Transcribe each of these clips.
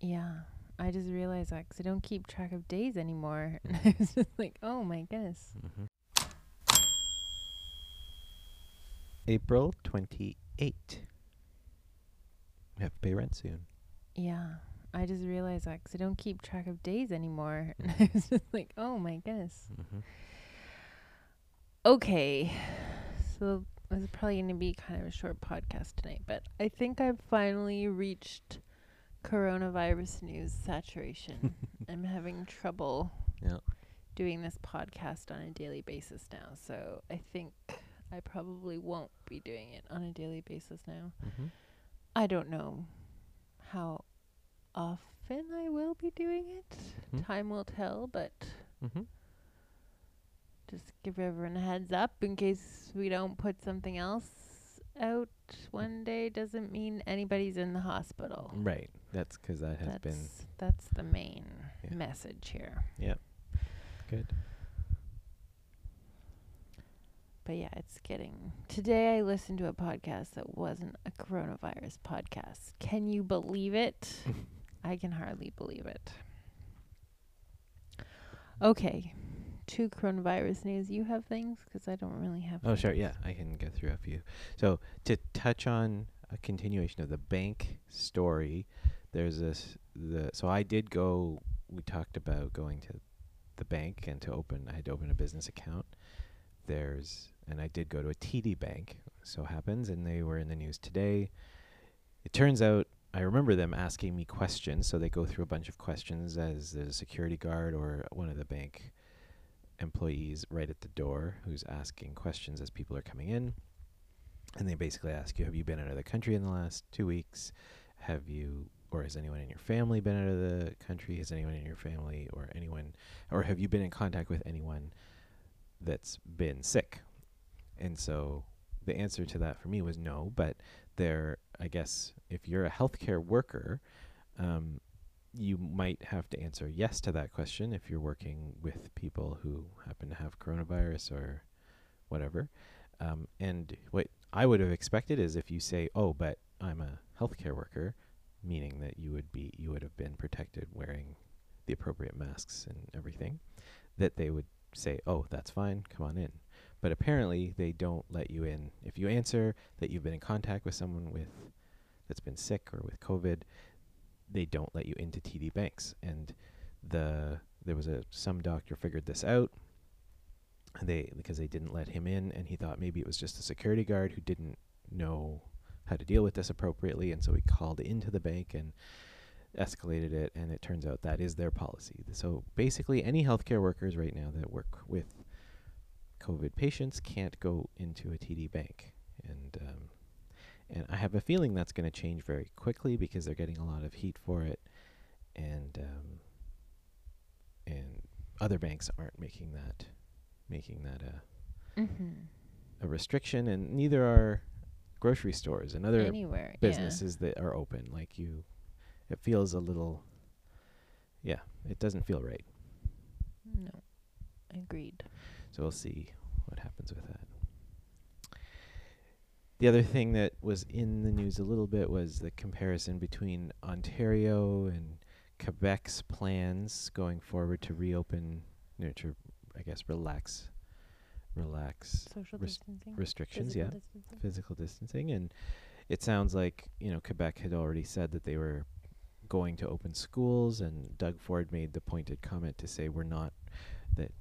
Yeah. I just realized that 'cause I don't keep track of days anymore. And I was just like, oh my goodness. Mm-hmm. April 28. We have to pay rent soon. Yeah. I just realized that 'cause I don't keep track of days anymore. And I was just like, oh my goodness. Mm-hmm. Okay. So this is probably going to be kind of a short podcast tonight, but I think I've finally reached coronavirus news saturation. I'm having trouble Yeah. doing this podcast on a daily basis now. So I think I probably won't be doing it on a daily basis now. Mm-hmm. I don't know how often I will be doing it. Mhm. Time will tell, but Mm-hmm. just give everyone a heads up in case we don't put something else out one day doesn't mean anybody's in the hospital. Right. That's 'cause that has that's been that's the main Yeah. message here. Yeah. Good. But yeah, it's getting. Today I listened to a podcast that wasn't a coronavirus podcast. Can you believe it? I can hardly believe it. Okay, to coronavirus news. You have things because I don't really have. Oh, sure. Yeah, I can go through a few. So to touch on a continuation of the bank story, there's this the so I did go. We talked about going to the bank and to open. I had to open a business account. There's and I did go to a TD bank. So happens, and they were in the news today. It turns out I remember them asking me questions. So they go through a bunch of questions as the security guard or one of the bank employees right at the door who's asking questions as people are coming in. And they basically ask you, Have you been out of the country in the last two weeks? Have you, or has anyone in your family been out of the country? Has anyone in your family or anyone, or have you been in contact with anyone that's been sick? And so the answer to that for me was no, but there, I guess, if you're a healthcare worker, um, you might have to answer yes to that question if you're working with people who happen to have coronavirus or whatever. Um, and what I would have expected is if you say, "Oh, but I'm a healthcare worker," meaning that you would be you would have been protected wearing the appropriate masks and everything, that they would say, "Oh, that's fine. Come on in." But apparently, they don't let you in if you answer that you've been in contact with someone with that's been sick or with COVID they don't let you into TD banks. And the there was a some doctor figured this out. They because they didn't let him in, and he thought maybe it was just a security guard who didn't know how to deal with this appropriately, and so he called into the bank and escalated it. And it turns out that is their policy. So basically, any healthcare workers right now that work with COVID patients can't go into a TD bank, and um, and I have a feeling that's going to change very quickly because they're getting a lot of heat for it, and um, and other banks aren't making that making that a Mm-hmm. a restriction, and neither are grocery stores and other Anywhere. businesses that are open. Like you, it feels a little, yeah, it doesn't feel right. No. Agreed. So we'll see what happens with that. The other thing that was in the news a little bit was the comparison between Ontario and Quebec's plans going forward to reopen, you know, to I guess relax, relax Social res- distancing. restrictions. physical yeah, distancing. physical distancing, and it sounds like you know Quebec had already said that they were going to open schools, and Doug Ford made the pointed comment to say we're not that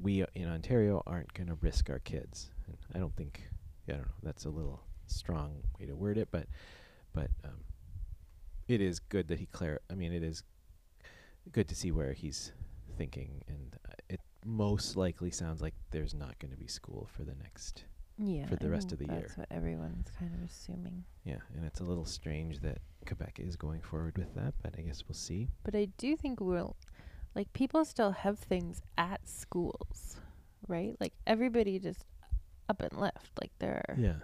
we in Ontario aren't going to risk our kids. And I don't think I don't know. That's a little strong way to word it, but but um, it is good that he clar. I mean, it is good to see where he's thinking, and uh, it most likely sounds like there's not going to be school for the next Yeah. for the I rest of the year. That's what everyone's kind of assuming. Yeah, and it's a little strange that Quebec is going forward with that, but I guess we'll see. But I do think we'll, like, people still have things at schools, right? Like, everybody just up and left. Like, there are Yeah.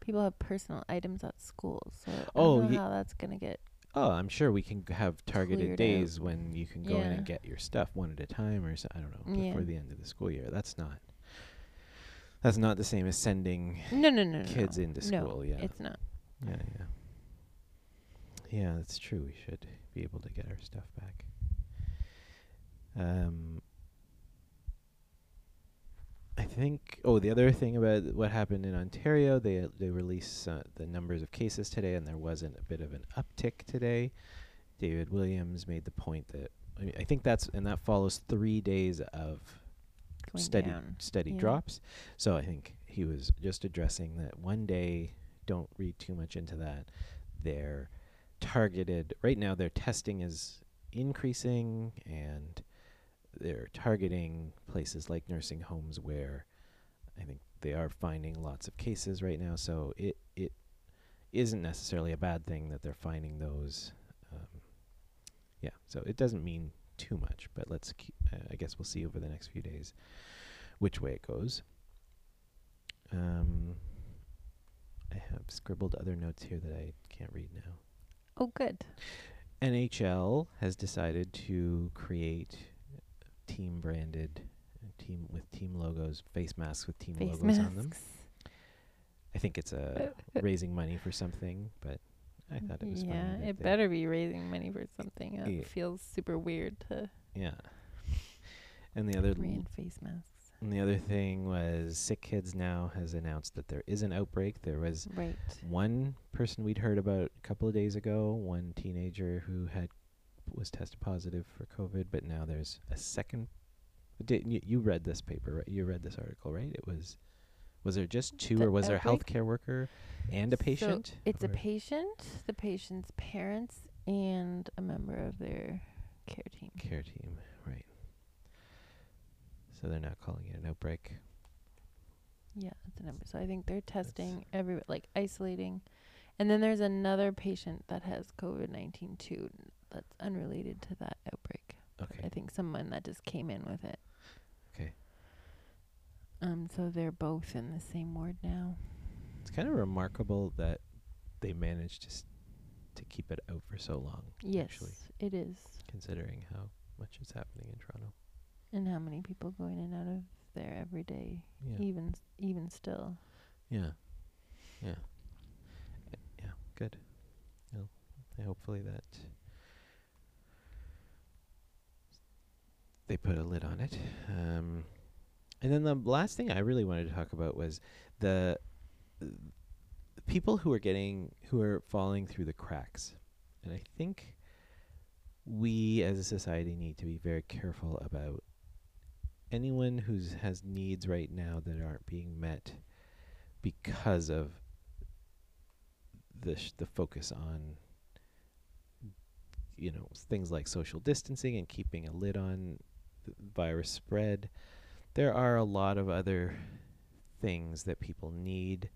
people have personal items at schools. So I Oh, don't know how that's gonna get. Oh, I'm sure we can have targeted Cleared out. days when you can go in and get your stuff one at a time, or so, I don't know Yeah. before the end of the school year. That's not. That's not the same as sending No, no, no, no. kids no. into No, school. yeah. it's not. Yeah, yeah. yeah, that's true. We should be able to get our stuff back. Um, think. Oh, the other thing about what happened in Ontario, they they released uh, the numbers of cases today, and there wasn't a bit of an uptick today. David Williams made the point that I, mean, I think that's and that follows three days of Going steady down. steady Yeah. drops. So I think he was just addressing that one day. Don't read too much into that. They're targeted right now. Their testing is increasing, and they're targeting places like nursing homes where I think they are finding lots of cases right now. So it it isn't necessarily a bad thing that they're finding those. Um, yeah, so it doesn't mean too much, but let's keep. Uh, I guess we'll see over the next few days which way it goes. Um, I have scribbled other notes here that I can't read now. Oh, good. NHL has decided to create team branded team with team logos, face masks with team Face logos on them. I think it's a raising money for something, but I thought it was yeah, it better be raising money for something. It Yeah. feels super weird to Yeah. And the other face masks. and the other thing was Sick Kids now has announced that there is an outbreak. There was Right. one person we'd heard about a couple of days ago, one teenager who had was tested positive for COVID, but now there's a second. Did you, you read this paper? Right? You read this article, right? It was. Was there just two, The or was there a outbreak? healthcare worker and a So patient? It's a patient, the patient's parents, and a member of their care team. care team, right? So they're not calling it an outbreak. Yeah, it's a number. So I think they're testing every like isolating, and then there's another patient that has COVID nineteen too. That's unrelated to that outbreak. Okay. I think someone that just came in with it. Okay. Um. So they're both in the same ward now. It's kind of remarkable that they managed to s- to keep it out for so long. Yes, Actually, it is. considering how much is happening in Toronto. And how many people going in and out of there every day? Yeah. Even s- even still. Yeah. Yeah. Uh, Yeah. Good. Well, hopefully that they put a lid on it. Um, and then the last thing I really wanted to talk about was the, people who are getting who are falling through the cracks. And I think we as a society need to be very careful about anyone who has needs right now that aren't being met because of the sh- the focus on you know things like social distancing and keeping a lid on virus spread there are a lot of other things that people need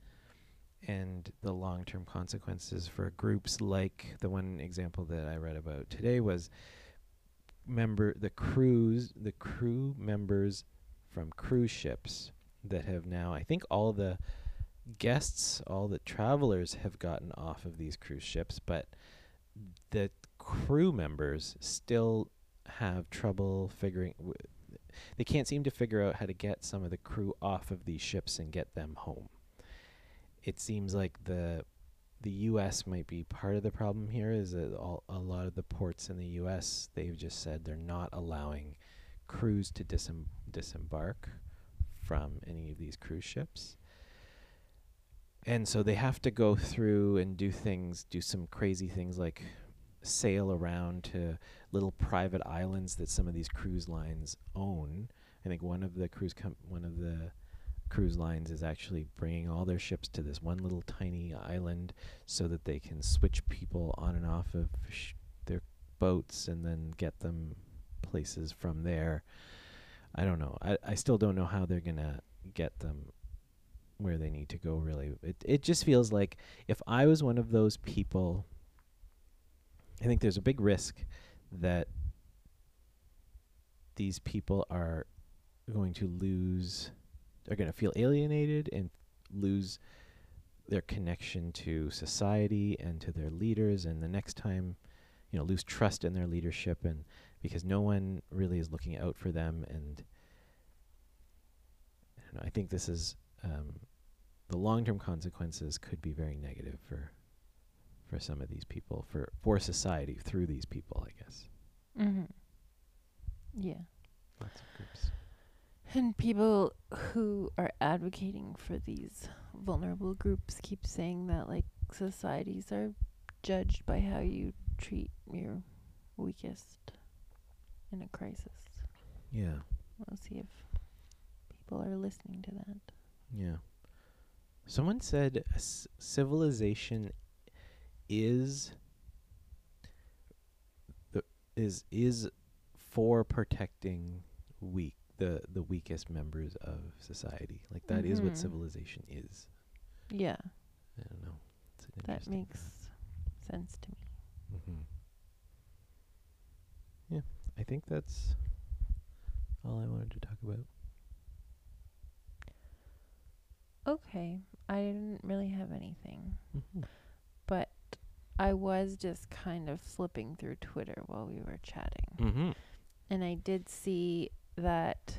and the long-term consequences for groups like the one example that I read about today was member the crews the crew members from cruise ships that have now I think all the guests all the travelers have gotten off of these cruise ships but the crew members still have trouble figuring w- they can't seem to figure out how to get some of the crew off of these ships and get them home it seems like the the US might be part of the problem here is that all, a lot of the ports in the US they've just said they're not allowing crews to disem- disembark from any of these cruise ships. And so they have to go through and do things, do some crazy things like sail around to little private islands that some of these cruise lines own. I think one of the cruise com- one of the cruise lines is actually bringing all their ships to this one little tiny island so that they can switch people on and off of sh- their boats and then get them places from there. I don't know. I, I still don't know how they're going to get them where they need to go really. It it just feels like if I was one of those people I think there's a big risk that these people are going to lose are going to feel alienated and lose their connection to society and to their leaders and the next time you know lose trust in their leadership and because no one really is looking out for them and I, know, I think this is um, the long-term consequences could be very negative for for some of these people for for society through these people, I guess. Mhm. Yeah. Lots of groups. And people who are advocating for these vulnerable groups keep saying that like societies are judged by how you treat your weakest in a crisis. Yeah. We'll see if people are listening to that. Yeah. Someone said c- civilization is the is is for protecting weak the the weakest members of society. Like that is what Mhm. civilization is. Yeah, I don't know. That makes sense to me. hmm Yeah, I think that's all I wanted to talk about. Okay, I didn't really have anything, Mm-hmm. I was just kind of flipping through Twitter while we were chatting. Mm-hmm. and I did see that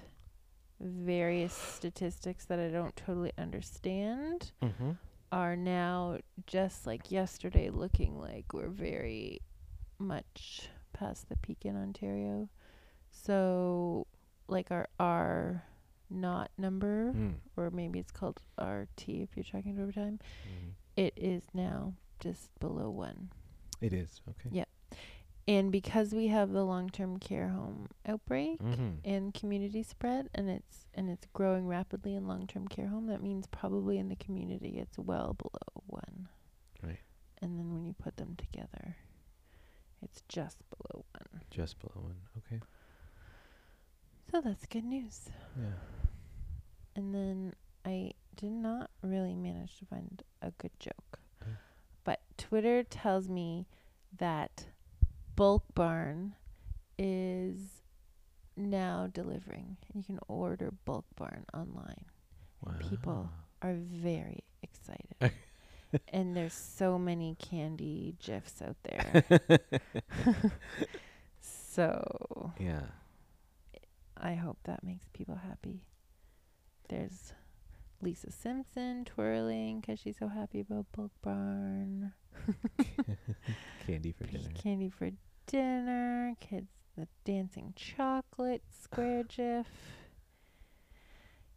various statistics that I don't totally understand Mm-hmm. are now just like yesterday looking like we're very much past the peak in Ontario. So like our R naught number Mm. or maybe it's called RT if you're tracking it over time, Mm. it is now just below 1. It is okay. Yeah. And because we have the long-term care home outbreak, Mm-hmm. and community spread and it's and it's growing rapidly in long-term care home that means probably in the community it's well below 1 Right. and then when you put them together it's just below 1 Just below one. Okay. so that's good news Yeah. and then i did not really manage to find a good joke. But twitter tells me that bulk barn is now delivering you can order bulk barn online Wow. people are very excited. and there's so many candy gifs out there. so Yeah. I hope that makes people happy. There's Lisa Simpson twirling because she's so happy about Bulk Barn. Candy for dinner. Candy for dinner. Kids, the dancing chocolate square gif.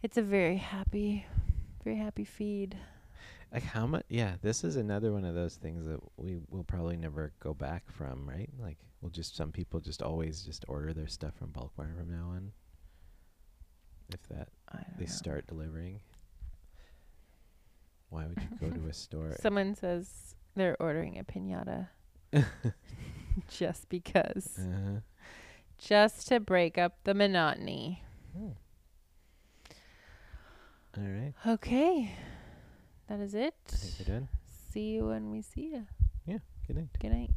It's a very happy, very happy feed. Like how much? Yeah, this is another one of those things that we will probably never go back from, right? Like we'll just some people just always just order their stuff from Bulk Barn from now on. If that they know. start delivering. Would you go to a store? Someone says they're ordering a pinata just because, uh-huh. just to break up the monotony. Oh. All right. Okay, that is it. I think we're done. See you when we see you. Yeah. Good night. Good night.